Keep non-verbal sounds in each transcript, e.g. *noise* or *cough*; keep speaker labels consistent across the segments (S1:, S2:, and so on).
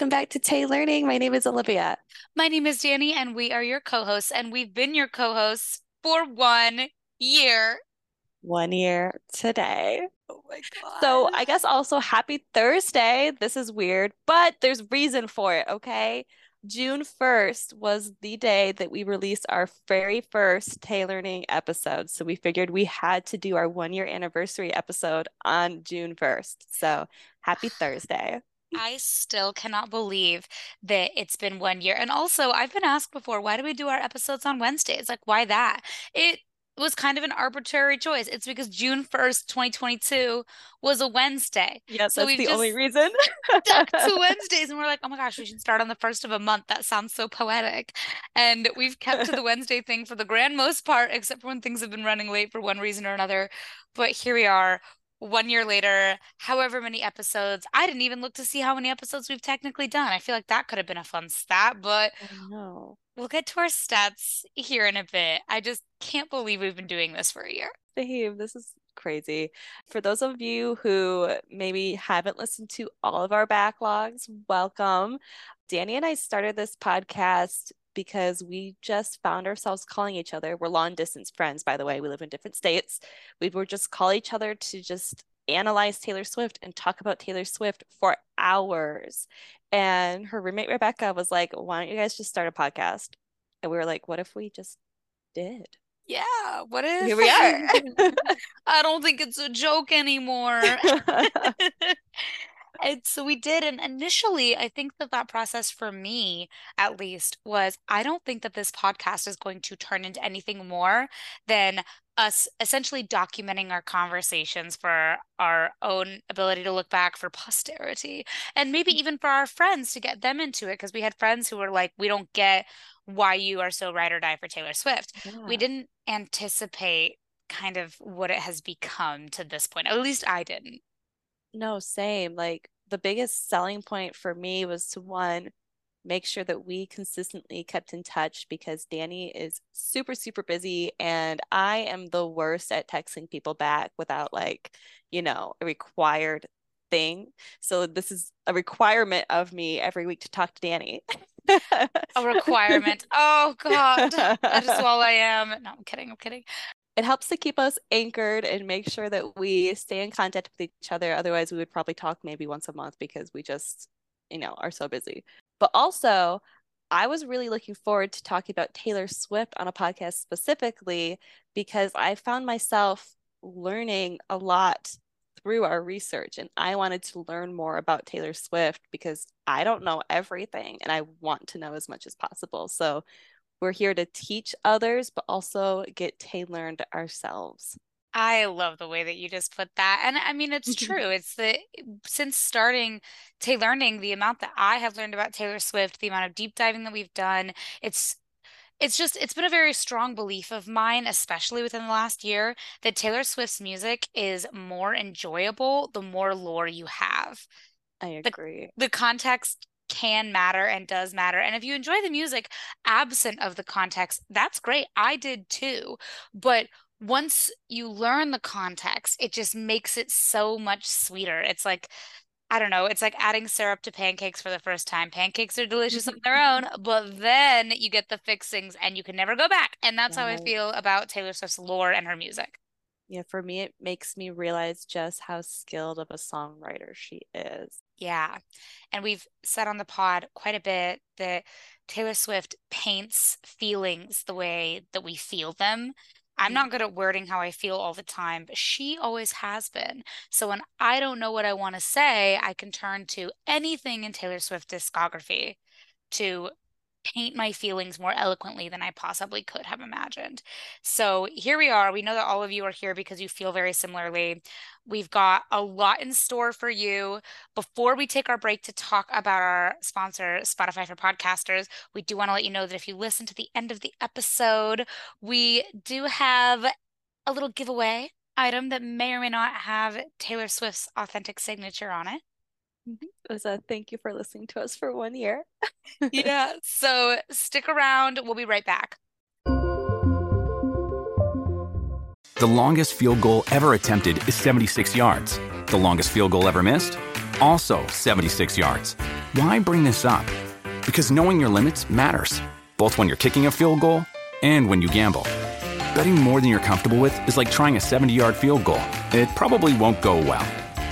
S1: welcome back to Tay Learning. My name is Olivia.
S2: My name is Dani, and we are your co hosts, and we've been your co hosts for one year.
S1: One year today.
S2: Oh my God.
S1: So, I guess also happy Thursday. This is weird, but there's reason for it, okay? June 1st was the day that we released our very first Tay Learning episode. So we figured we had to do our one year anniversary episode on June 1st. So happy *sighs* Thursday.
S2: I still cannot believe that it's been one year. And also, I've been asked before, why do we do our episodes on Wednesdays? Like, why that? It was kind of an arbitrary choice. It's because June 1st, 2022 was a Wednesday.
S1: Yeah, so that's the only reason.
S2: stuck to *laughs* Wednesdays. And we're like, oh my gosh, we should start on the first of a month. That sounds so poetic. And we've kept to the *laughs* Wednesday thing for the grand most part, except for when things have been running late for one reason or another. But here we are one year later, however many episodes. I didn't even look to see how many episodes we've technically done. I feel like that could have been a fun stat, but. We'll get to our stats here in a bit. I just can't believe we've been doing this for a year.
S1: Dave, this is crazy. For those of you who maybe haven't listened to all of our backlogs, welcome. Dani and I started this podcast because we just found ourselves calling each other. We're long distance friends, by the way. We live in different states. We would just call each other to just analyze Taylor Swift and talk about Taylor Swift for hours. And her roommate Rebecca was like, Why don't you guys just start a podcast? And we were like, What if we just did?
S2: Yeah, what if
S1: here we are? *laughs*
S2: I don't think it's a joke anymore. *laughs* *laughs* And so we did. And initially, I think that that process for me, at least, was I don't think that this podcast is going to turn into anything more than us essentially documenting our conversations for our own ability to look back for posterity and maybe mm. even for our friends to get them into it because we had friends who were like we don't get why you are so ride or die for Taylor Swift. Yeah. We didn't anticipate kind of what it has become to this point. At least I didn't.
S1: No, same. Like the biggest selling point for me was to one, make sure that we consistently kept in touch because Dani is super, super busy and I am the worst at texting people back without like, you know, a required thing. So this is a requirement of me every week to talk to Dani.
S2: a requirement. *laughs* Oh God. That is *laughs* all I am. No, I'm kidding. I'm kidding
S1: it helps to keep us anchored and make sure that we stay in contact with each other. Otherwise, we would probably talk maybe once a month because we just, you know, are so busy. But also, I was really looking forward to talking about Taylor Swift on a podcast specifically because I found myself learning a lot through our research and I wanted to learn more about Taylor Swift because I don't know everything and I want to know as much as possible. So we're here to teach others, but also get tailored ourselves.
S2: I love the way that you just put that. And I mean, it's *laughs* true. It's the since starting Taylor learning, the amount that I have learned about Taylor Swift, the amount of deep diving that we've done, it's it's just it's been a very strong belief of mine especially within the last year that taylor swift's music is more enjoyable the more lore you have
S1: i agree
S2: the, the context can matter and does matter. And if you enjoy the music absent of the context, that's great. I did too. But once you learn the context, it just makes it so much sweeter. It's like, I don't know, it's like adding syrup to pancakes for the first time. Pancakes are delicious on their own, *laughs* but then you get the fixings and you can never go back. And that's right. how I feel about Taylor Swift's lore and her music.
S1: Yeah, for me, it makes me realize just how skilled of a songwriter she is.
S2: Yeah. And we've said on the pod quite a bit that Taylor Swift paints feelings the way that we feel them. I'm not mm-hmm. good at wording how I feel all the time, but she always has been. So when I don't know what I want to say, I can turn to anything in Taylor Swift discography to paint my feelings more eloquently than I possibly could have imagined. So here we are. We know that all of you are here because you feel very similarly. We've got a lot in store for you. Before we take our break to talk about our sponsor, Spotify for Podcasters, we do want to let you know that if you listen to the end of the episode, we do have a little giveaway item that may or may not have Taylor Swift's authentic signature on it.
S1: It was a thank you for listening to us for one year. *laughs*
S2: yeah. So stick around. We'll be right back.
S3: The longest field goal ever attempted is 76 yards. The longest field goal ever missed? also 76 yards. Why bring this up? Because knowing your limits matters, both when you're kicking a field goal and when you gamble. Betting more than you're comfortable with is like trying a 70 yard field goal, it probably won't go well.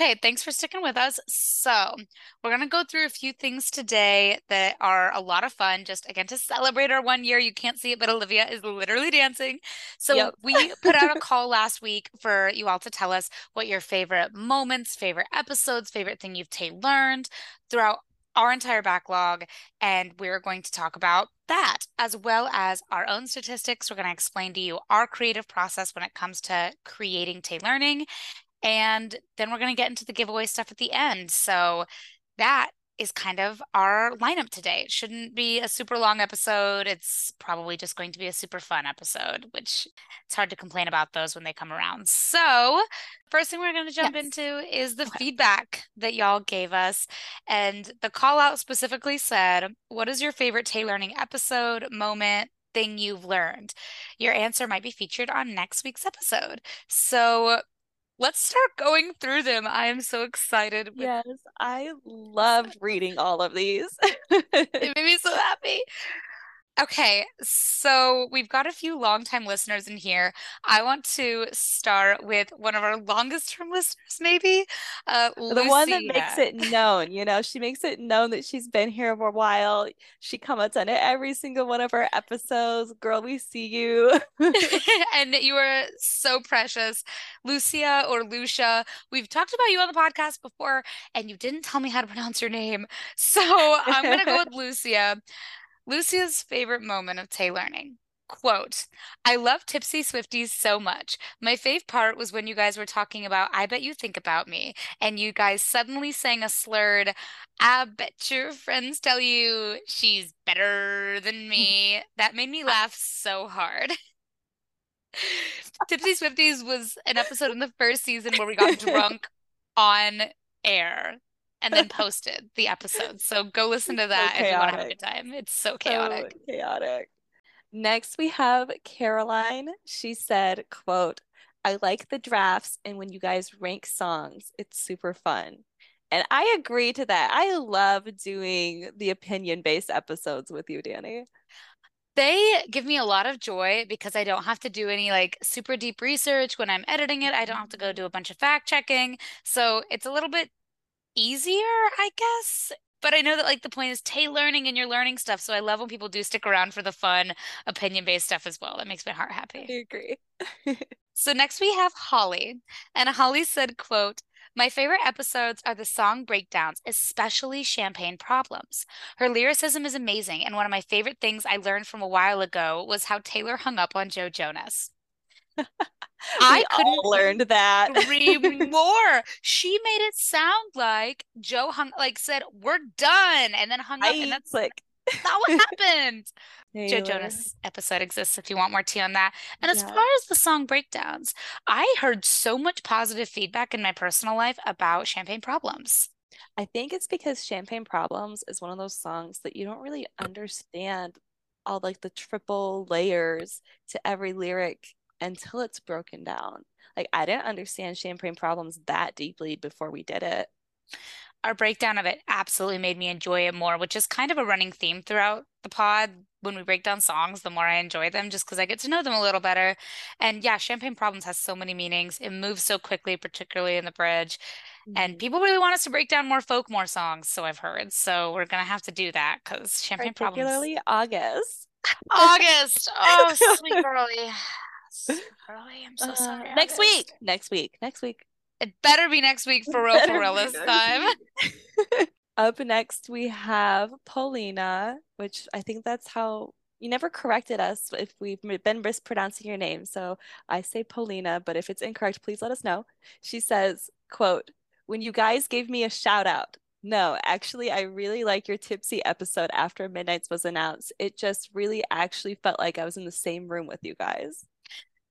S2: Okay, thanks for sticking with us. So, we're going to go through a few things today that are a lot of fun. Just again to celebrate our one year. You can't see it, but Olivia is literally dancing. So, yep. we put out a *laughs* call last week for you all to tell us what your favorite moments, favorite episodes, favorite thing you've Tay learned throughout our entire backlog. And we're going to talk about that as well as our own statistics. We're going to explain to you our creative process when it comes to creating Tay Learning and then we're going to get into the giveaway stuff at the end. So that is kind of our lineup today. It shouldn't be a super long episode. It's probably just going to be a super fun episode, which it's hard to complain about those when they come around. So, first thing we're going to jump yes. into is the okay. feedback that y'all gave us. And the call out specifically said, What is your favorite Tay Learning episode, moment, thing you've learned? Your answer might be featured on next week's episode. So, let's start going through them. I am so excited.
S1: Yes, I loved reading all of these.
S2: it made me so happy. Okay, so we've got a few longtime listeners in here. I want to start with one of our longest term listeners, maybe. Uh,
S1: the one that makes it known. You know, she makes it known that she's been here for a while. She comments on it every single one of our episodes. Girl, we see you. *laughs* *laughs*
S2: and you are so precious. Lucia or Lucia, we've talked about you on the podcast before, and you didn't tell me how to pronounce your name. So I'm going to go *laughs* with Lucia. Lucia's favorite moment of Tay learning. Quote, I love Tipsy Swifties so much. My fave part was when you guys were talking about I Bet You Think About Me, and you guys suddenly sang a slurred, I bet your friends tell you she's better than me. *laughs* That made me laugh so hard. *laughs* Tipsy Swifties was an episode in the first season where we got *laughs* drunk on air and then posted the episode. So go listen to *laughs* that so if you want to have a good time. It's so chaotic.
S1: So chaotic. Next we have Caroline. She said, quote, I like the drafts and when you guys rank songs, it's super fun. And I agree to that. I love doing the opinion based episodes with you, Dani.
S2: They give me a lot of joy because I don't have to do any like super deep research when I'm editing it. I don't have to go do a bunch of fact checking. So it's a little bit easier, I guess. But I know that like the point is Tay learning and you're learning stuff. So I love when people do stick around for the fun opinion based stuff as well. That makes my heart happy.
S1: I agree. *laughs*
S2: so next we have Holly. And Holly said, quote, my favorite episodes are the song breakdowns, especially Champagne Problems. Her lyricism is amazing, and one of my favorite things I learned from a while ago was how Taylor hung up on Joe Jonas. *laughs*
S1: I couldn't learned that.
S2: agree *laughs* more. She made it sound like Joe hung like said, We're done, and then hung up. I and that's like not what *laughs* happened. Joe Jonas episode exists if you want more tea on that. And as yeah. far as the song breakdowns, I heard so much positive feedback in my personal life about Champagne Problems.
S1: I think it's because Champagne Problems is one of those songs that you don't really understand all like the triple layers to every lyric until it's broken down. Like I didn't understand champagne problems that deeply before we did it.
S2: Our breakdown of it absolutely made me enjoy it more, which is kind of a running theme throughout the pod. When we break down songs, the more I enjoy them just because I get to know them a little better. And yeah, Champagne Problems has so many meanings. It moves so quickly, particularly in the bridge. Mm-hmm. And people really want us to break down more folk more songs, so I've heard. So we're gonna have to do that because Champagne
S1: Particularly Problems. Particularly August. *laughs*
S2: August. Oh, sweet *laughs* girlie. Carly, I'm so uh, sorry.
S1: Next week. Next week. Next week.
S2: It better be next week for real, for real this time. *laughs*
S1: Up next, we have Paulina, which I think that's how you never corrected us if we've been mispronouncing your name. So I say Paulina, but if it's incorrect, please let us know. She says, quote, when you guys gave me a shout out. No, actually, I really like your tipsy episode after Midnights was announced. It just really actually felt like I was in the same room with you guys.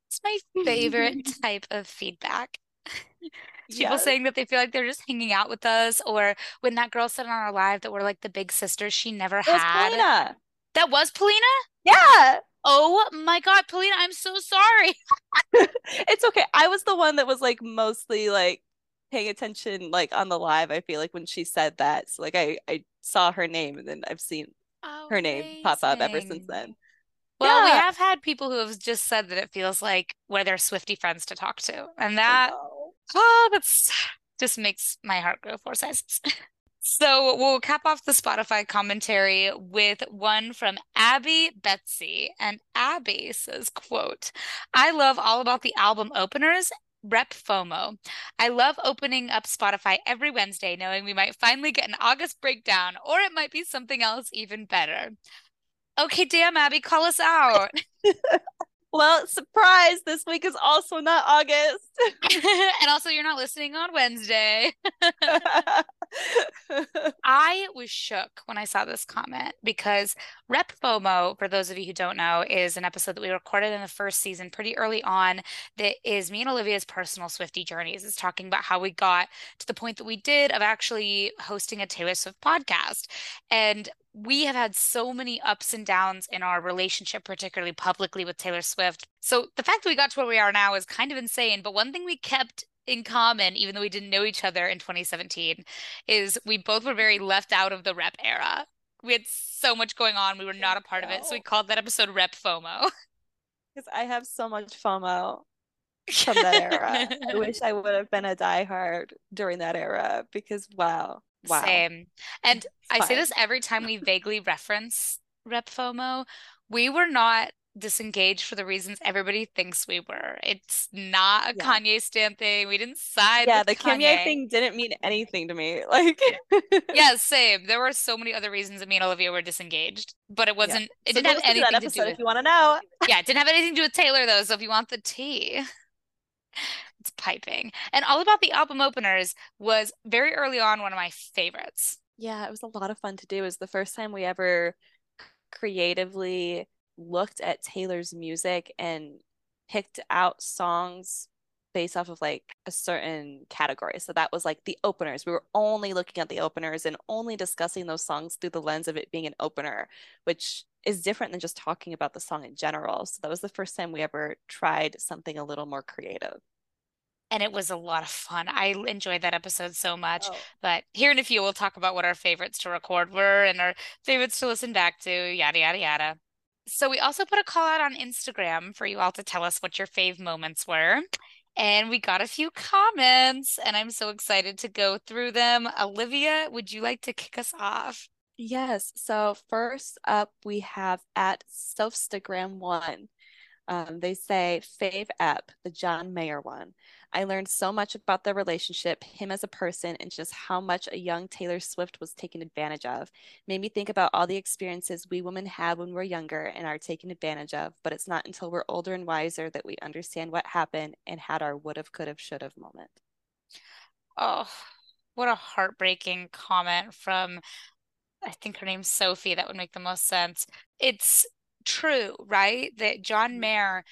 S2: It's my favorite *laughs* type of feedback. People
S1: Yes.
S2: saying that they feel like they're just hanging out with us, or when that girl said on our live that we're like the big sisters she never
S1: It was
S2: had.
S1: Polina.
S2: That was Polina?
S1: Yeah.
S2: Oh my God, Polina, I'm so sorry. *laughs*
S1: It's okay. I was the one that was like mostly like paying attention like on the live, I feel like when she said that. So like I I saw her name and then I've seen oh, her name pop up ever since then.
S2: Well, we have had people who have just said that it feels like we're their Swifty friends to talk to. And that, oh, that's just makes my heart go four sizes. *laughs* So we'll cap off the Spotify commentary with one from Abby Betsy. And Abby says, quote, I love all about the album openers. Rep FOMO. I love opening up Spotify every Wednesday, knowing we might finally get an August breakdown, or it might be something else even better. Okay, damn, Abby, call us out. *laughs*
S1: Well, surprise, this week is also not August. *laughs* *laughs*
S2: and also, you're not listening on Wednesday. I was shook when I saw this comment because Rep FOMO, for those of you who don't know, is an episode that we recorded in the first season pretty early on that is me and Olivia's personal Swifty journeys. It's talking about how we got to the point that we did of actually hosting a Taylor Swift podcast. And we have had so many ups and downs in our relationship, particularly publicly with Taylor Swift. So the fact that we got to where we are now is kind of insane. But one thing we kept in common, even though we didn't know each other in 2017, is we both were very left out of the rep era. We had so much going on. We were not a part of it. So we called that episode Rep FOMO. *laughs*
S1: Because I have so much FOMO from that era. I *laughs* wish I would have been a diehard during that era because wow. Wow.
S2: Same. And I say this every time we vaguely reference Rep FOMO. We were not disengaged for the reasons everybody thinks we were. It's not a
S1: Yeah.
S2: Kanye stand thing. We didn't side
S1: Yeah, the Kanye
S2: Kanye.
S1: thing didn't mean anything to me. Like
S2: Yeah, *laughs* same. There were so many other reasons that me and Olivia were disengaged, but it wasn't, it
S1: So
S2: didn't have
S1: listen to
S2: anything to do with,
S1: if you want to know.
S2: yeah, it didn't have anything to do with Taylor though. So if you want the tea, it's piping. And all about the album openers was very early on one of my favorites.
S1: Yeah, it was a lot of fun to do. It was the first time we ever creatively looked at Taylor's music and picked out songs based off of like a certain category. So that was like the openers. We were only looking at the openers and only discussing those songs through the lens of it being an opener, which is different than just talking about the song in general. So that was the first time we ever tried something a little more creative.
S2: And it was a lot of fun. I enjoyed that episode so much.
S1: Oh.
S2: But here in a few, we'll talk about what our favorites to record were and our favorites to listen back to, yada, yada, yada. So we also put a call out on Instagram for you all to tell us what your fave moments were. And we got a few comments, and I'm so excited to go through them. Olivia, would you like to kick us off?
S1: Yes. So first up, we have at Sofstagram one. Um, they say fave app, the John Mayer one. I learned so much about their relationship, him as a person, and just how much a young Taylor Swift was taken advantage of. Made me think about all the experiences we women had when we're younger and are taken advantage of, but it's not until we're older and wiser that we understand what happened and had our would have, could have, should have moment.
S2: Oh, what a heartbreaking comment from, I think her name's Sophie. That would make the most sense. It's true, right? That John
S1: Mhm.
S2: Mayer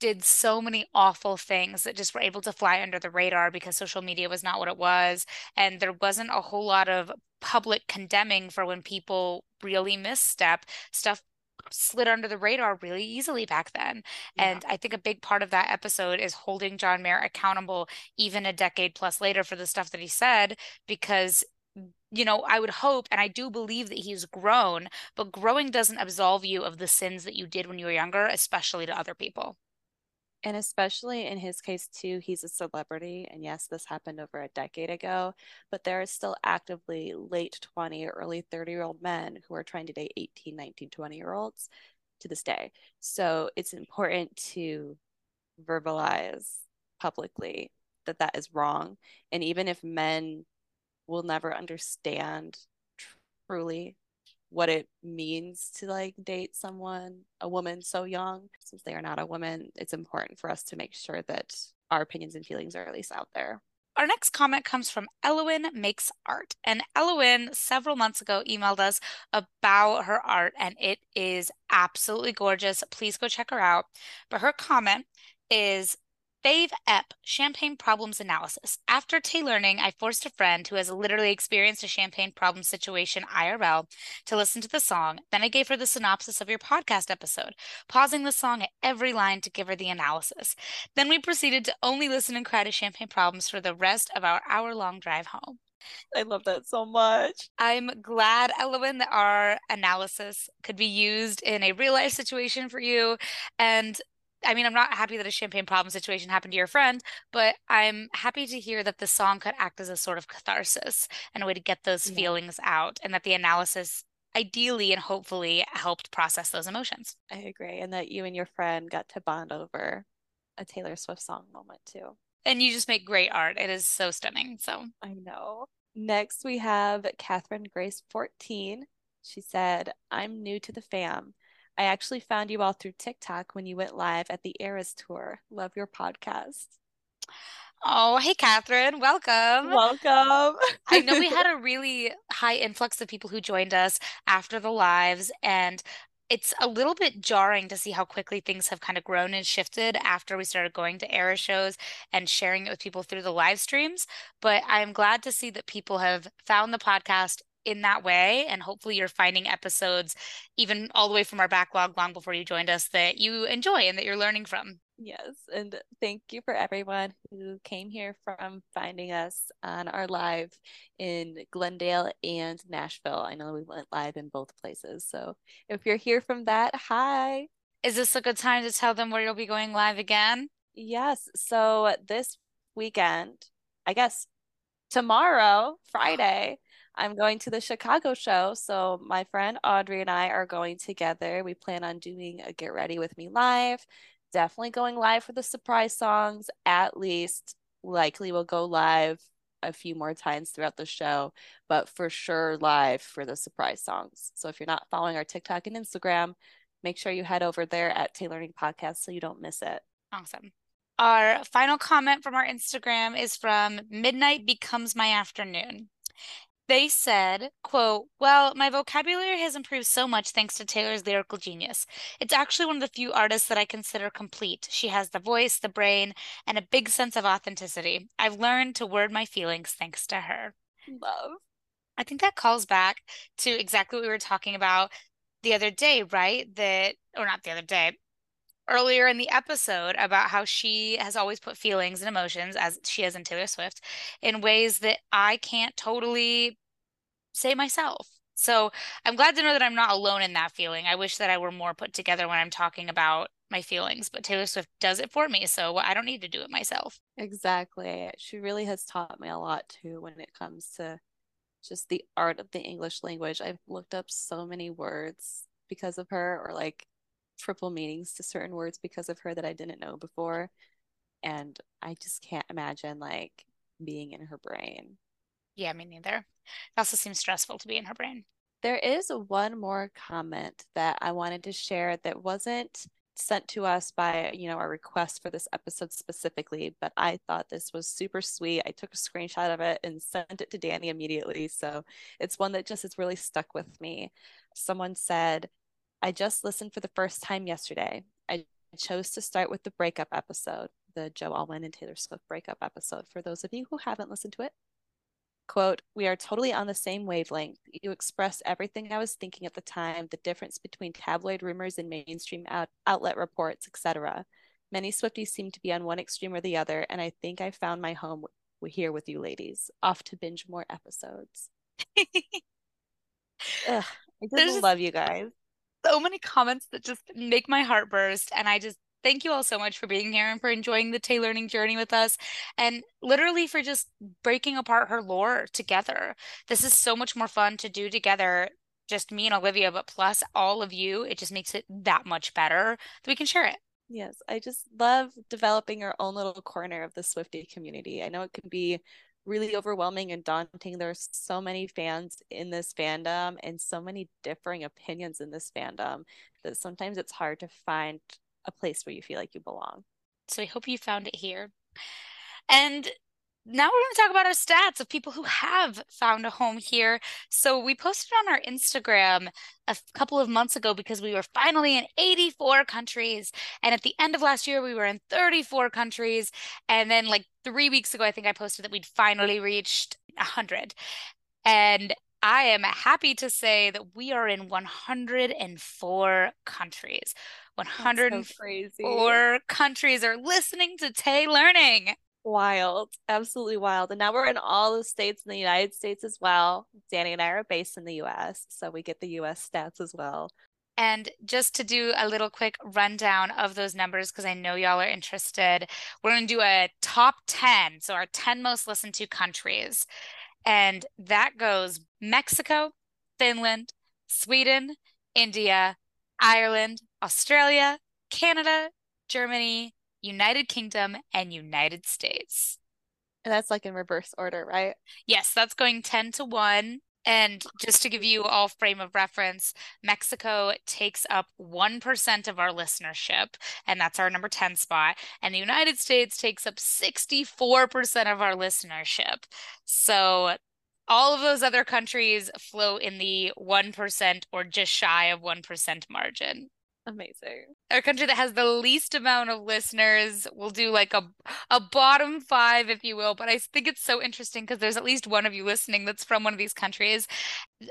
S2: did so many awful things that just were able to fly under the radar because social media was not what it was. And there wasn't a whole lot of public condemning for when people really misstep. Stuff slid under the radar really easily back then.
S1: Yeah.
S2: And I think a big part of that episode is holding John Mayer accountable even a decade plus later for the stuff that he said, because you know, I would hope and I do believe that he's grown, but growing doesn't absolve you of the sins that you did when you were younger, especially to other people.
S1: And especially in his case, too, he's a celebrity. And yes, this happened over a decade ago, but there are still actively late 20 early 30 year old men who are trying to date 18, 19, 20 year olds to this day. So it's important to verbalize publicly that that is wrong. And even if men will never understand truly what it means to like date someone, a woman so young, since they are not a woman, it's important for us to make sure that our opinions and feelings are at least out there.
S2: Our next comment comes from Elowen Makes Art. And Elowen several months ago emailed us about her art, and it is absolutely gorgeous. Please go check her out. But her comment is Fave Ep Champagne Problems Analysis. After Tay-learning, I forced a friend who has literally experienced a champagne problem situation IRL to listen to the song. Then I gave her the synopsis of your podcast episode, pausing the song at every line to give her the analysis. Then we proceeded to only listen and cry to champagne problems for the rest of our hour long drive home.
S1: I love that so much.
S2: I'm glad, Elowen, that our analysis could be used in a real life situation for you. And I mean, I'm not happy that a champagne problem situation happened to your friend, but I'm happy to hear that the song could act as a sort of catharsis and a way to get those yeah. feelings out, and that the analysis ideally and hopefully helped process those emotions.
S1: I agree. And that you and your friend got to bond over a Taylor Swift song moment too.
S2: And you just make great art. It is so stunning. So
S1: I know. Next, we have Catherine Grace 14. She said, I'm new to the fam. I actually found you all through TikTok when you went live at the Eras tour. Love your podcast.
S2: Oh, hey, Catherine. Welcome.
S1: Welcome.
S2: I know we had *laughs* a really high influx of people who joined us after the lives, and it's a little bit jarring to see how quickly things have kind of grown and shifted after we started going to era shows and sharing it with people through the live streams. But I'm glad to see that people have found the podcast in that way. And hopefully, you're finding episodes, even all the way from our backlog long before you joined us, that you enjoy and that you're learning from.
S1: Yes. And thank you for everyone who came here from finding us on our live in Glendale and Nashville. I know we went live in both places. So if you're here from that, hi.
S2: Is this a good time to tell them where you'll be going live again?
S1: Yes. So this weekend, I guess tomorrow, Friday, I'm going to the Chicago show. So my friend Audrey and I are going together. We plan on doing a Get Ready with Me live. Definitely going live for the surprise songs. At least, likely we'll go live a few more times throughout the show, but for sure live for the surprise songs. So if you're not following our TikTok and Instagram, make sure you head over there at Tay-learning Podcast so you don't miss it.
S2: Awesome. Our final comment from our Instagram is from Midnight Becomes My Afternoon they said quote well my vocabulary has improved so much thanks to taylor's lyrical genius. It's actually one of the few artists that i consider complete. She has the voice the brain and a big sense of authenticity. I've learned to word my feelings thanks to her.
S1: Love.
S2: I think that calls back to exactly what we were talking about the other day right? That or not the other day earlier in the episode about how she has always put feelings and emotions as she has in Taylor Swift in ways that I can't totally say myself. So I'm glad to know that I'm not alone in that feeling. I wish that I were more put together when I'm talking about my feelings, but Taylor Swift does it for me. So I don't need to do it myself.
S1: Exactly. She really has taught me a lot too when it comes to just the art of the English language. I've looked up so many words because of her, or like triple meanings to certain words because of her that I didn't know before. And I just can't imagine like being in her brain.
S2: Yeah, me neither. It also seems stressful to be in her brain.
S1: There is one more comment that I wanted to share that wasn't sent to us by you know our request for this episode specifically but i thought this was super sweet i took a screenshot of it and sent it to dani immediately so it's one that just has really stuck with me someone said i just listened for the first time yesterday i chose to start with the breakup episode the joe alwyn and taylor swift breakup episode for those of you who haven't listened to it quote, we are totally on the same wavelength. You expressed everything I was thinking at the time, the difference between tabloid rumors and mainstream out- outlet reports, etc. Many Swifties seem to be on one extreme or the other, and I think I found my home w- here with you ladies. Off to binge more episodes. *laughs* Ugh, I just love you guys.
S2: So many comments that just make my heart burst, and I just thank you all so much for being here and for enjoying the Tay-learning journey with us and literally for just breaking apart her lore together. This is so much more fun to do together, just me and Olivia, but plus all of you. It just makes it that much better that we can share it.
S1: Yes, I just love developing our own little corner of the Swifty community. I know it can be really overwhelming and daunting. There's so many fans in this fandom and so many differing opinions in this fandom that sometimes it's hard to find a place where you feel like you belong.
S2: So I hope you found it here. And now we're going to talk about our stats of people who have found a home here. So we posted on our Instagram a couple of months ago because we were finally in 84 countries. And at the end of last year, we were in 34 countries. And then, like three weeks ago, I think I posted that we'd finally reached 100. And I am happy to say that we are in 104 countries. 104 so countries are listening to Tay Learning.
S1: Wild, absolutely wild. And now we're in all the states in the United States as well. Dani and I are based in the US, so we get the US stats as well.
S2: And just to do a little quick rundown of those numbers, because I know y'all are interested, we're going to do a top 10. So, our 10 most listened to countries. And that goes Mexico, Finland, Sweden, India, Ireland, Australia, Canada, Germany, United Kingdom, and United States.
S1: And that's like in reverse order, right?
S2: Yes, that's going 10 to 1. And just to give you all frame of reference, Mexico takes up 1% of our listenership, and that's our number 10 spot. And the United States takes up 64% of our listenership. So all of those other countries flow in the 1% or just shy of 1% margin.
S1: Amazing.
S2: Our country that has the least amount of listeners will do like a a bottom five, if you will. But I think it's so interesting because there's at least one of you listening that's from one of these countries,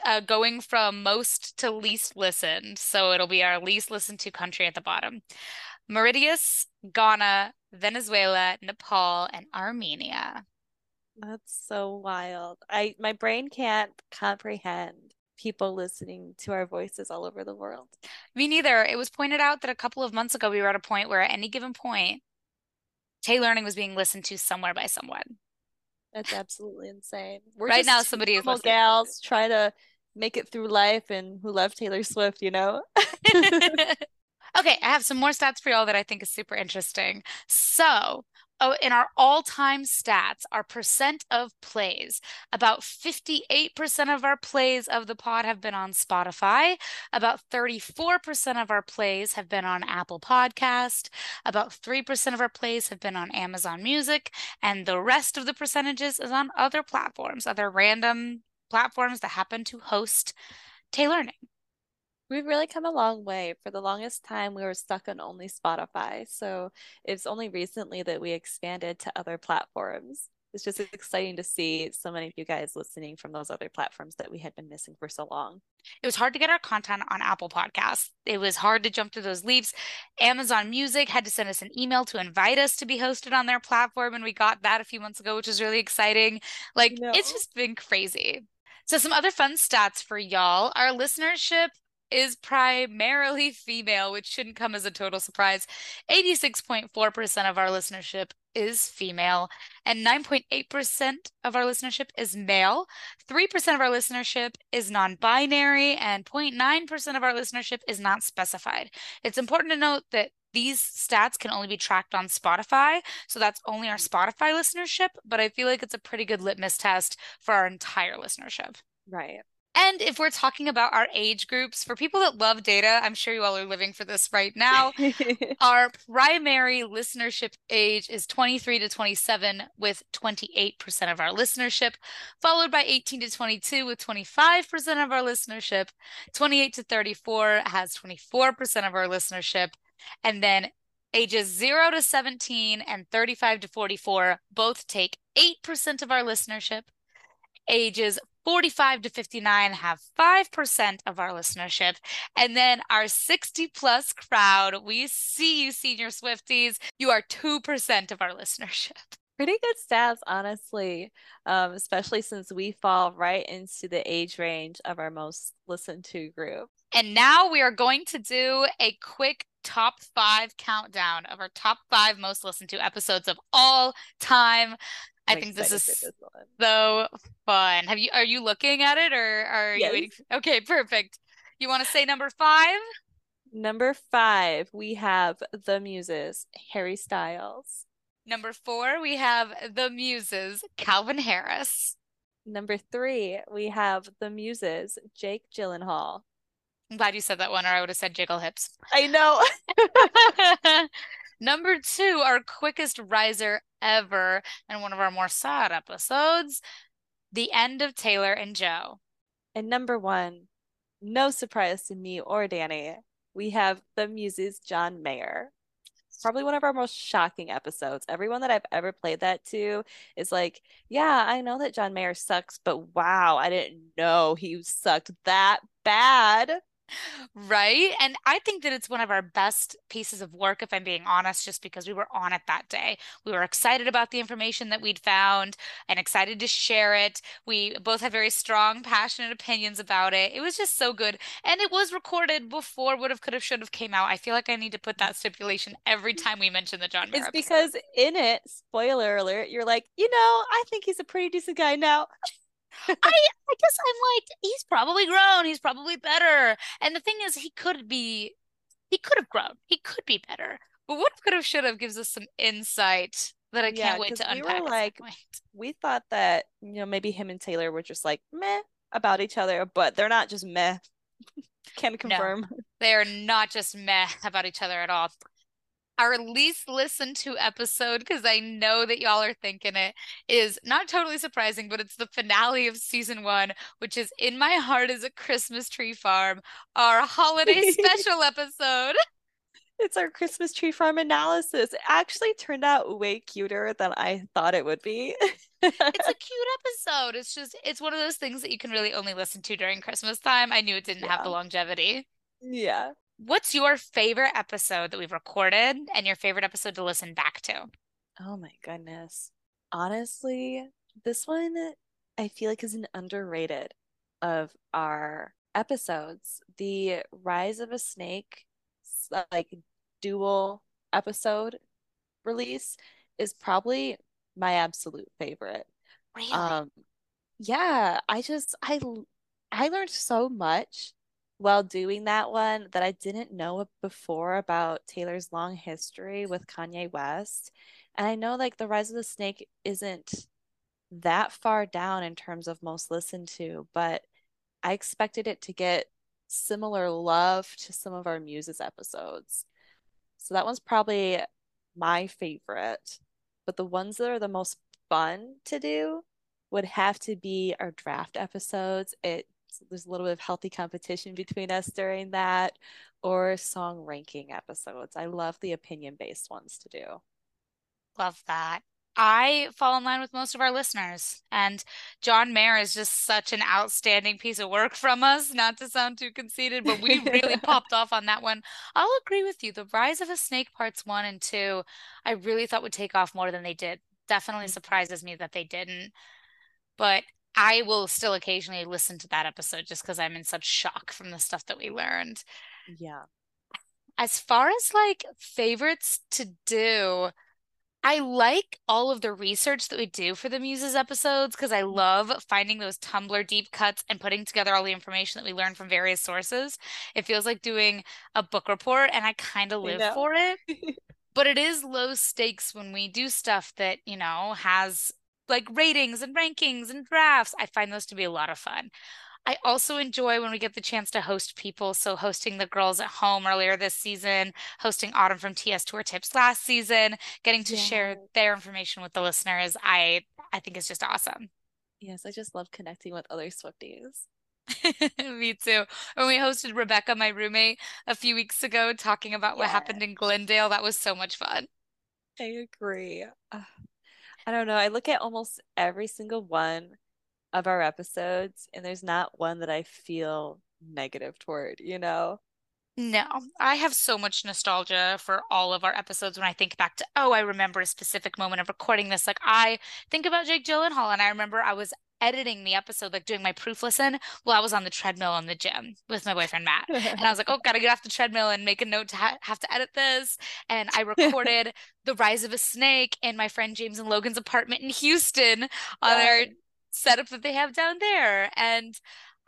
S2: uh, going from most to least listened. So it'll be our least listened to country at the bottom. Mauritius, Ghana, Venezuela, Nepal, and Armenia.
S1: That's so wild. I my brain can't comprehend people listening to our voices all over the world.
S2: Me neither. It was pointed out that a couple of months ago we were at a point where at any given point, Tay Learning was being listened to somewhere by someone.
S1: That's absolutely insane. *laughs* We're
S2: right now, somebody is
S1: listening. gals try to make it through life and who love Taylor Swift, you know. *laughs* *laughs*
S2: okay, I have some more stats for y'all that I think is super interesting. So, oh, in our all-time stats, our percent of plays, about 58% of our plays of the pod have been on Spotify. About 34% of our plays have been on Apple Podcast. About 3% of our plays have been on Amazon Music. And the rest of the percentages is on other platforms, other random platforms that happen to host Tay Learning.
S1: We've really come a long way. For the longest time, we were stuck on only Spotify. So it's only recently that we expanded to other platforms. It's just exciting to see so many of you guys listening from those other platforms that we had been missing for so long.
S2: It was hard to get our content on Apple Podcasts. It was hard to jump through those leaps. Amazon Music had to send us an email to invite us to be hosted on their platform. And we got that a few months ago, which was really exciting. Like, no. it's just been crazy. So, some other fun stats for y'all. Our listenership is primarily female, which shouldn't come as a total surprise. 86.4% of our listenership is female, and 9.8% of our listenership is male. 3% of our listenership is non binary, and 0.9% of our listenership is not specified. It's important to note that these stats can only be tracked on Spotify. So that's only our Spotify listenership, but I feel like it's a pretty good litmus test for our entire listenership.
S1: Right.
S2: And if we're talking about our age groups, for people that love data, I'm sure you all are living for this right now. *laughs* our primary listenership age is 23 to 27, with 28% of our listenership, followed by 18 to 22, with 25% of our listenership. 28 to 34 has 24% of our listenership. And then ages 0 to 17 and 35 to 44 both take 8% of our listenership. Ages 45 to 59 have 5% of our listenership. And then our 60 plus crowd, we see you, senior Swifties, you are 2% of our listenership.
S1: Pretty good stats, honestly, um, especially since we fall right into the age range of our most listened to group.
S2: And now we are going to do a quick top five countdown of our top five most listened to episodes of all time. I think this is this so fun. Have you are you looking at it or are yes. you waiting? For, okay, perfect. You want to say number five?
S1: Number five, we have the Muses, Harry Styles.
S2: Number four, we have the Muses, Calvin Harris.
S1: Number three, we have the Muses, Jake Gyllenhaal.
S2: I'm glad you said that one, or I would have said Jiggle Hips.
S1: I know. *laughs* *laughs*
S2: Number two, our quickest riser ever and one of our more sad episodes the end of Taylor and Joe.
S1: And number one, no surprise to me or Dani, we have the Muses John Mayer. Probably one of our most shocking episodes. Everyone that I've ever played that to is like, yeah, I know that John Mayer sucks, but wow, I didn't know he sucked that bad.
S2: Right. And I think that it's one of our best pieces of work, if I'm being honest, just because we were on it that day. We were excited about the information that we'd found and excited to share it. We both have very strong, passionate opinions about it. It was just so good. And it was recorded before would have, could have, should have came out. I feel like I need to put that stipulation every time we mention the John Mayer
S1: It's because in it, spoiler alert, you're like, you know, I think he's a pretty decent guy now.
S2: I I guess I'm like he's probably grown. He's probably better. And the thing is, he could be. He could have grown. He could be better. But what could have should have gives us some insight that I can't wait to
S1: we
S2: unpack.
S1: Were like, we thought that you know maybe him and Taylor were just like meh about each other, but they're not just meh. *laughs* Can confirm.
S2: No, they are not just meh about each other at all our least listened to episode, because I know that y'all are thinking it, is not totally surprising, but it's the finale of season one, which is In My Heart is a Christmas Tree Farm, our holiday *laughs* special episode. *laughs*
S1: It's our Christmas tree farm analysis. It actually turned out way cuter than I thought it would be.
S2: it's a *laughs* cute episode. It's just, it's one of those things that you can really only listen to during Christmas time. I knew it didn't yeah. have the longevity.
S1: Yeah.
S2: What's your favorite episode that we've recorded and your favorite episode to listen back to?
S1: Oh my goodness. Honestly, this one I feel like is an underrated of our episodes. The Rise of a Snake like dual episode release is probably my absolute favorite.
S2: Really?
S1: Um yeah, I just I I learned so much while doing that one that I didn't know before about Taylor's long history with Kanye West. And I know like The Rise of the Snake isn't that far down in terms of most listened to, but I expected it to get similar love to some of our Muses episodes. So that one's probably my favorite. But the ones that are the most fun to do would have to be our draft episodes. It so there's a little bit of healthy competition between us during that or song ranking episodes. I love the opinion based ones to do.
S2: Love that. I fall in line with most of our listeners. And John Mayer is just such an outstanding piece of work from us, not to sound too conceited, but we really *laughs* popped off on that one. I'll agree with you. The Rise of a Snake parts one and two, I really thought would take off more than they did. Definitely mm-hmm. surprises me that they didn't. But I will still occasionally listen to that episode just because I'm in such shock from the stuff that we learned.
S1: Yeah.
S2: As far as like favorites to do, I like all of the research that we do for the Muses episodes because I mm-hmm. love finding those Tumblr deep cuts and putting together all the information that we learn from various sources. It feels like doing a book report, and I kind of live for it. *laughs* but it is low stakes when we do stuff that, you know, has like ratings and rankings and drafts. I find those to be a lot of fun. I also enjoy when we get the chance to host people. So hosting the girls at home earlier this season, hosting Autumn from TS Tour Tips last season, getting to yeah. share their information with the listeners. I I think is just awesome.
S1: Yes, I just love connecting with other Swifties. *laughs*
S2: Me too. When we hosted Rebecca, my roommate, a few weeks ago, talking about what happened in Glendale, that was so much fun.
S1: I agree. I don't know. I look at almost every single one of our episodes, and there's not one that I feel negative toward, you know?
S2: No, I have so much nostalgia for all of our episodes when I think back to, oh, I remember a specific moment of recording this. Like, I think about Jake Gyllenhaal, and Hall, and I remember I was editing the episode, like doing my proof listen while I was on the treadmill in the gym with my boyfriend Matt. and I was like, oh, gotta get off the treadmill and make a note to ha- have to edit this. And I recorded *laughs* The Rise of a Snake in my friend James and Logan's apartment in Houston on their setup that they have down there. And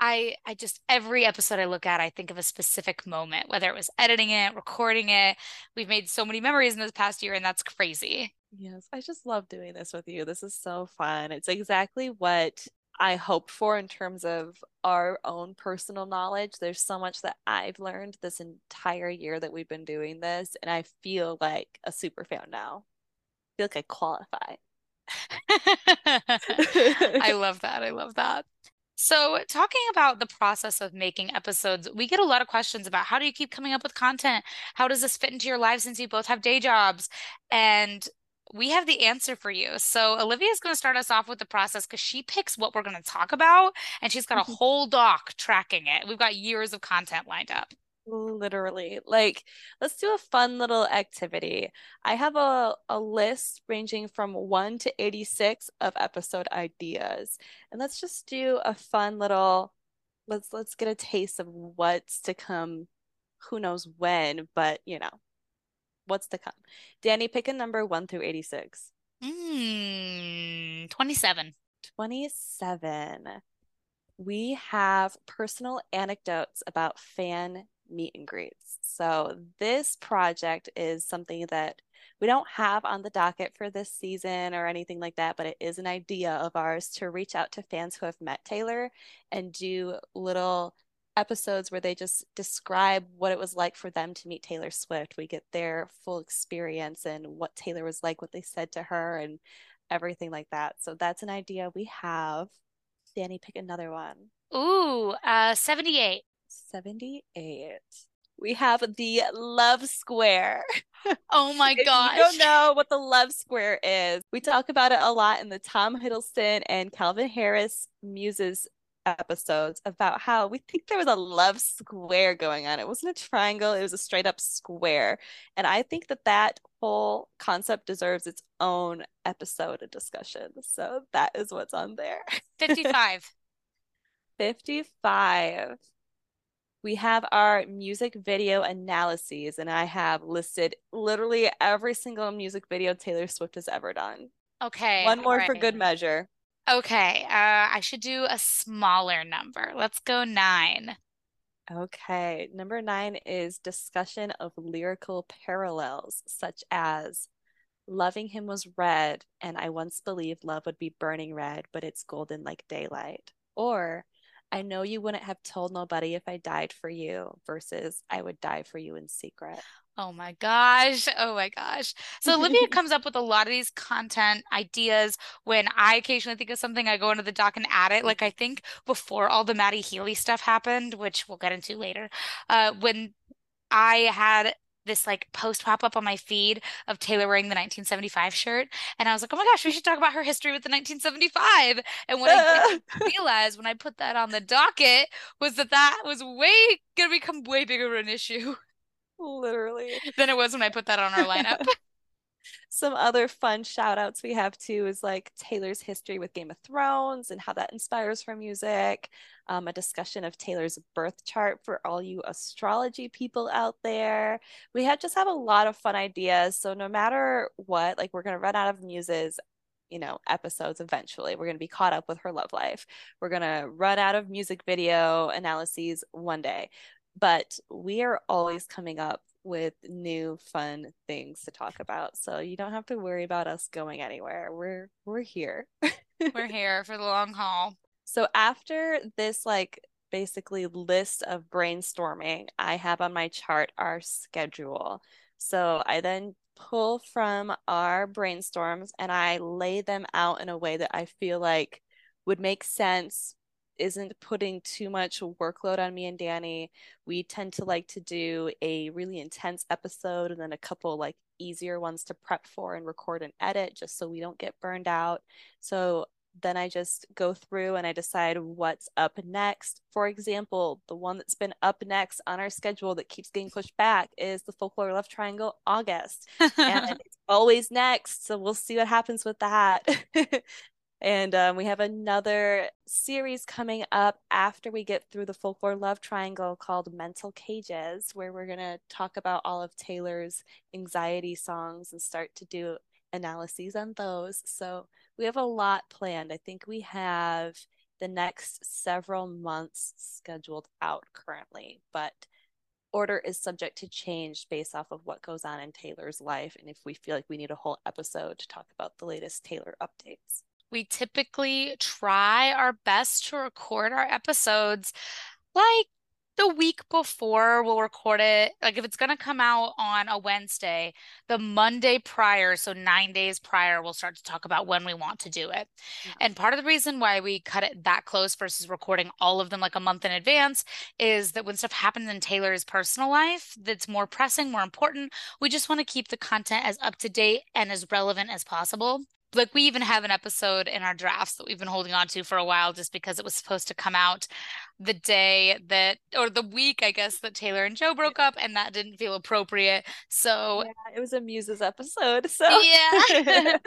S2: I I just every episode I look at, I think of a specific moment, whether it was editing it, recording it. We've made so many memories in this past year, and that's crazy.
S1: Yes, I just love doing this with you. This is so fun. It's exactly what I hope for in terms of our own personal knowledge. There's so much that I've learned this entire year that we've been doing this, and I feel like a super fan now. I feel like I qualify. *laughs*
S2: I love that. I love that. So, talking about the process of making episodes, we get a lot of questions about how do you keep coming up with content? How does this fit into your life since you both have day jobs? And we have the answer for you. So, Olivia is going to start us off with the process because she picks what we're going to talk about and she's got a mm-hmm. whole doc tracking it. We've got years of content lined up.
S1: Literally. Like, let's do a fun little activity. I have a, a list ranging from 1 to 86 of episode ideas. And let's just do a fun little let's let's get a taste of what's to come. Who knows when, but you know, what's to come. Dani, pick a number 1 through 86.
S2: Mm, 27.
S1: 27. We have personal anecdotes about fan meet and greets. So this project is something that we don't have on the docket for this season or anything like that, but it is an idea of ours to reach out to fans who have met Taylor and do little episodes where they just describe what it was like for them to meet Taylor Swift. We get their full experience and what Taylor was like, what they said to her, and everything like that. So that's an idea we have. Dani, pick another one.
S2: Ooh, uh, 78.
S1: 78. We have the Love Square. *laughs*
S2: Oh my gosh.
S1: you don't know what the Love Square is. We talk about it a lot in the Tom Hiddleston and Calvin Harris Muses episodes about how we think there was a love square going on. It wasn't a triangle, it was a straight up square. And I think that that whole concept deserves its own episode of discussion. So that is what's on there. *laughs*
S2: 55.
S1: 55 we have our music video analyses, and I have listed literally every single music video Taylor Swift has ever done.
S2: Okay.
S1: One more right. for good measure.
S2: Okay. Uh, I should do a smaller number. Let's go nine.
S1: Okay. Number nine is discussion of lyrical parallels, such as loving him was red, and I once believed love would be burning red, but it's golden like daylight. Or I know you wouldn't have told nobody if I died for you versus I would die for you in secret.
S2: Oh my gosh. Oh my gosh. So Olivia comes up with a lot of these content ideas. When I occasionally think of something, I go into the doc and add it. Like I think before all the Matty Healy stuff happened, which we'll get into later, uh, when I had this like post pop up on my feed of Taylor wearing the 1975 shirt. And I was like, oh my gosh, we should talk about her history with the 1975. And what I *laughs* realized when I put that on the docket was that that was way going to become way bigger of an issue.
S1: Literally. *laughs*
S2: Than it was when I put that on our lineup. *laughs*
S1: some other fun shout outs we have too is like Taylor's history with Game of Thrones and how that inspires her music. Um, a discussion of Taylor's birth chart for all you astrology people out there. We just have a lot of fun ideas. So no matter what, like we're gonna run out of muses you know episodes eventually we're going to be caught up with her love life we're going to run out of music video analyses one day but we are always coming up with new fun things to talk about. So you don't have to worry about us going anywhere. We're we're here.
S2: we're *laughs* here for the long haul.
S1: So after this like basically list of brainstorming, I have on my chart our schedule. So I then pull from our brainstorms and I lay them out in a way that I feel like would make sense isn't putting too much workload on me and Dani. We tend to like to do a really intense episode and then a couple like easier ones to prep for and record and edit just so we don't get burned out. So then I just go through and I decide what's up next. For example, the one that's been up next on our schedule that keeps getting pushed back is the Folklore Love Triangle August. and *laughs* it's always next. So we'll see what happens with that. *laughs* And um, we have another series coming up after we get through the folklore love triangle called Mental Cages, where we're going to talk about all of Taylor's anxiety songs and start to do analyses on those. So we have a lot planned. I think we have the next several months scheduled out currently, but order is subject to change based off of what goes on in Taylor's life and if we feel like we need a whole episode to talk about the latest Taylor updates.
S2: We typically try our best to record our episodes like the week before we'll record it. Like if it's going to come out on a Wednesday, the Monday prior, so 9 days prior, we'll start to talk about when we want to do it. Yeah. And part of the reason why we cut it that close versus recording all of them like a month in advance is that when stuff happens in Taylor's personal life that's more pressing, more important, we just want to keep the content as up to date and as relevant as possible like we even have an episode in our drafts that we've been holding on to for a while just because it was supposed to come out the day that or the week I guess that Taylor and Joe broke up and that didn't feel appropriate. So
S1: yeah, it was a Muses episode. So
S2: Yeah.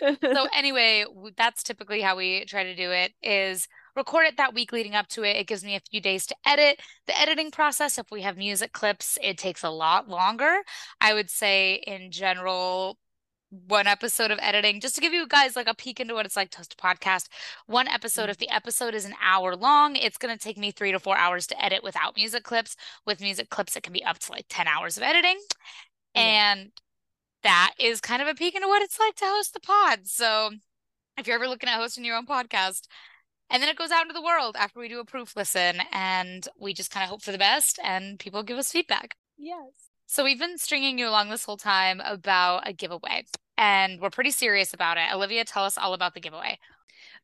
S2: *laughs* so anyway, that's typically how we try to do it is record it that week leading up to it. It gives me a few days to edit. The editing process, if we have music clips, it takes a lot longer. I would say in general, one episode of editing just to give you guys like a peek into what it's like to host a podcast. One episode if mm-hmm. the episode is an hour long it's going to take me three to four hours to edit without music clips. With music clips it can be up to like 10 hours of editing. Yeah. and that is kind of a peek into what it's like to host the pod. So if you're ever looking at hosting your own podcast and then it goes out into the world after we do a proof listen and we just kind of hope for the best and people give us feedback.
S1: Yes.
S2: So we've been stringing you along this whole time about a giveaway and we're pretty serious about it. Olivia, tell us all about the giveaway.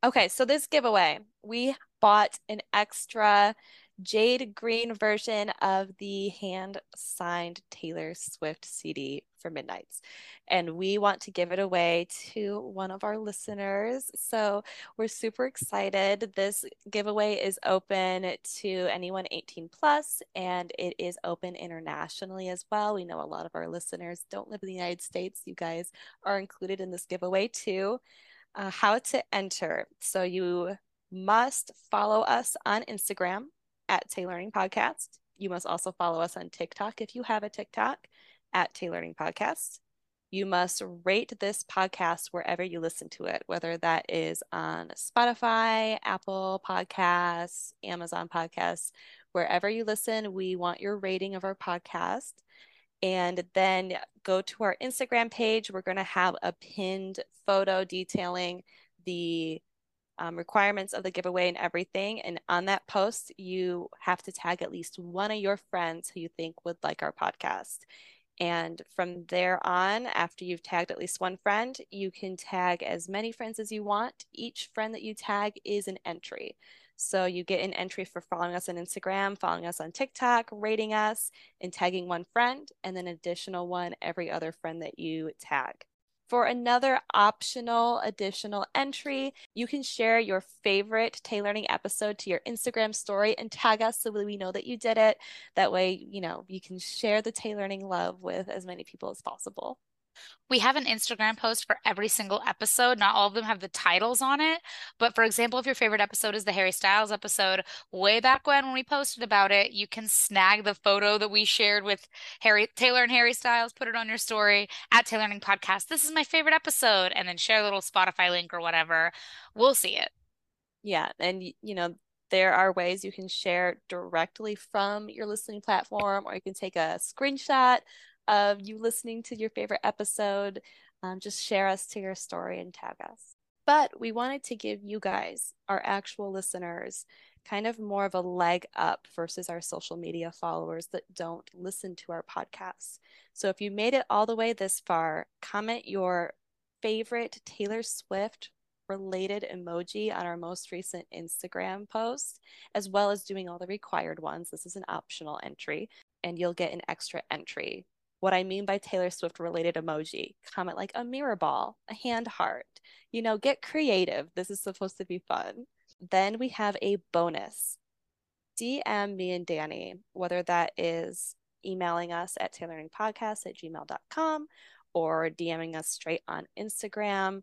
S1: Okay, so this giveaway, we bought an extra jade green version of the hand signed Taylor Swift CD for Midnights. And we want to give it away to one of our listeners. So we're super excited. This giveaway is open to anyone 18 plus, and it is open internationally as well. We know a lot of our listeners don't live in the United States. You guys are included in this giveaway too. Uh, how to enter. So you must follow us on Instagram at Taylearning Podcast. You must also follow us on TikTok if you have a TikTok at Taylearning Podcast. You must rate this podcast wherever you listen to it, whether that is on Spotify, Apple Podcasts, Amazon Podcasts, wherever you listen. We want your rating of our podcast. And then go to our Instagram page. We're going to have a pinned photo detailing the um, requirements of the giveaway and everything. And on that post, you have to tag at least one of your friends who you think would like our podcast. And from there on, after you've tagged at least one friend, you can tag as many friends as you want. Each friend that you tag is an entry. So you get an entry for following us on Instagram, following us on TikTok, rating us, and tagging one friend, and then additional one every other friend that you tag. For another optional additional entry, you can share your favorite Taylearning episode to your Instagram story and tag us so we know that you did it. That way, you know, you can share the Taylearning love with as many people as possible.
S2: We have an Instagram post for every single episode. Not all of them have the titles on it. But for example, if your favorite episode is the Harry Styles episode, way back when when we posted about it, you can snag the photo that we shared with Harry Taylor and Harry Styles, put it on your story at Taylearning Podcast. This is my favorite episode, and then share a little Spotify link or whatever. We'll see it.
S1: Yeah. And you know, there are ways you can share directly from your listening platform, or you can take a screenshot of you listening to your favorite episode. Um, just share us to your story and tag us. But we wanted to give you guys, our actual listeners, kind of more of a leg up versus our social media followers that don't listen to our podcasts. So if you made it all the way this far, comment your favorite Taylor Swift related emoji on our most recent Instagram post, as well as doing all the required ones. This is an optional entry, and you'll get an extra entry what I mean by Taylor Swift related emoji. Comment like a mirror ball, a hand heart. You know, get creative. This is supposed to be fun. Then we have a bonus. DM me and Dani, whether that is emailing us at taylearningpodcast at gmail.com or DMing us straight on Instagram.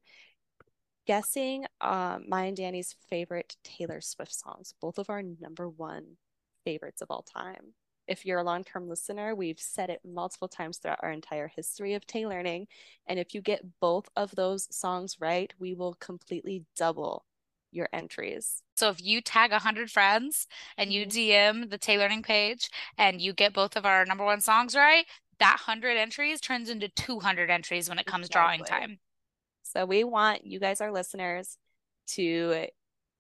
S1: Guessing um, my and Dani's favorite Taylor Swift songs, both of our number one favorites of all time if you're a long term listener, we've said it multiple times throughout our entire history of Taylearning. And if you get both of those songs right, we will completely double your entries.
S2: So if you tag 100 friends and you DM mm-hmm. the Taylearning page and you get both of our number one songs right, that 100 entries turns into 200 entries when it comes exactly. drawing time.
S1: So we want you guys, our listeners, to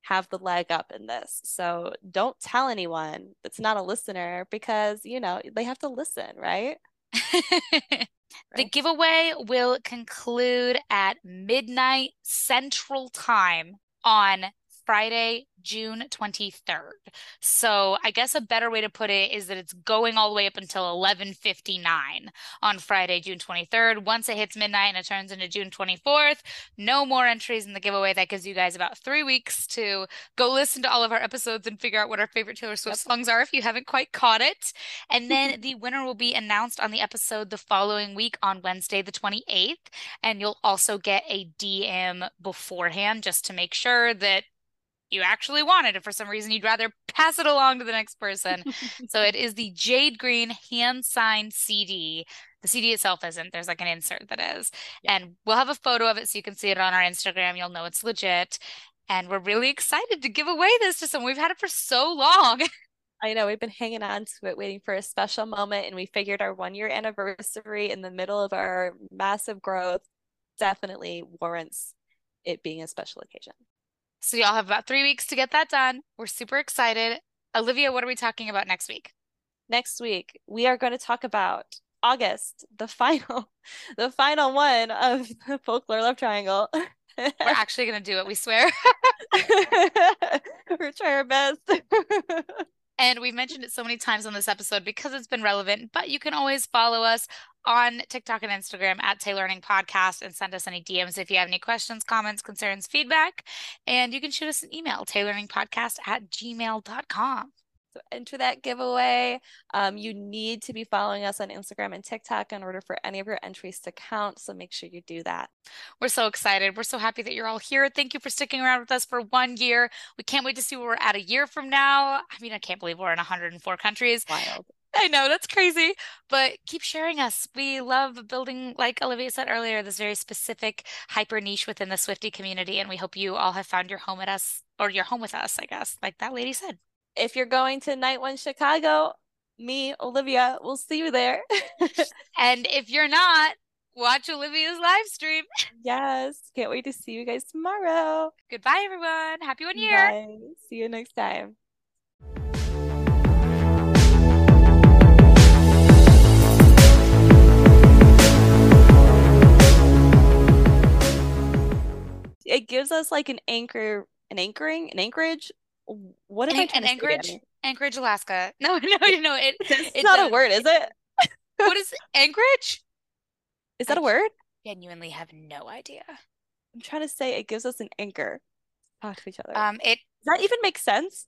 S1: have the leg up in this. So don't tell anyone that's not a listener because, you know, they have to listen, right? *laughs*
S2: The giveaway will conclude at midnight Central Time on Friday, June 23rd. So I guess a better way to put it is that it's going all the way up until 11:59 on Friday, June 23rd. Once it hits midnight and it turns into June 24th, no more entries in the giveaway. That gives you guys about 3 weeks to go listen to all of our episodes and figure out what our favorite Taylor Swift yep. songs are if you haven't quite caught it. And then *laughs* the winner will be announced on the episode the following week on Wednesday the 28th, and you'll also get a DM beforehand just to make sure that you actually wanted, and for some reason you'd rather pass it along to the next person. *laughs* so it is the Jade Green hand signed CD. The CD itself isn't. There's like an insert that is. Yeah. And we'll have a photo of it so you can see it on our Instagram. You'll know it's legit. And we're really excited to give away this to someone. We've had it for so long. *laughs*
S1: I know we've been hanging on to it, waiting for a special moment, and we figured our one year anniversary in the middle of our massive growth definitely warrants it being a special occasion.
S2: So y'all have about three weeks to get that done. We're super excited. Olivia, what are we talking about next week?
S1: Next week, we are going to talk about August, the final, *laughs* the final one of the folklore love triangle.
S2: We're *laughs* actually going to do it, we swear. *laughs*
S1: We're trying our best.
S2: And we've mentioned it so many times on this episode because it's been relevant, but you can always follow us on TikTok and Instagram at Taylearning Podcast and send us any DMs if you have any questions, comments, concerns, feedback. And you can shoot us an email, taylearningpodcast at gmail.com.
S1: So enter that giveaway. Um, you need to be following us on Instagram and TikTok in order for any of your entries to count. So make sure you do that.
S2: We're so excited. We're so happy that you're all here. Thank you for sticking around with us for one year. We can't wait to see where we're at a year from now. I mean, I can't believe we're in 104 countries.
S1: Wild.
S2: I know that's crazy, but keep sharing us. We love building, like Olivia said earlier, this very specific hyper niche within the Swiftie community. And we hope you all have found your home at us or your home with us, I guess, like that lady said.
S1: If you're going to Night One Chicago, me, Olivia, will see you there. *laughs*
S2: and if you're not, watch Olivia's live stream.
S1: Yes. Can't wait to see you guys tomorrow.
S2: Goodbye, everyone. Happy one year.
S1: Bye. See you next time. it gives us like an anchor, an anchoring, an anchorage. What am an, I trying
S2: an Anchorage? Anchorage, Alaska. *laughs* No, no, you know It,
S1: it's, it's not a, a word, is it?
S2: what is *laughs* Anchorage?
S1: Is that I a word?
S2: Genuinely have no idea.
S1: I'm trying to say it gives us an anchor. Talk to each other.
S2: Um, it
S1: does that even make sense?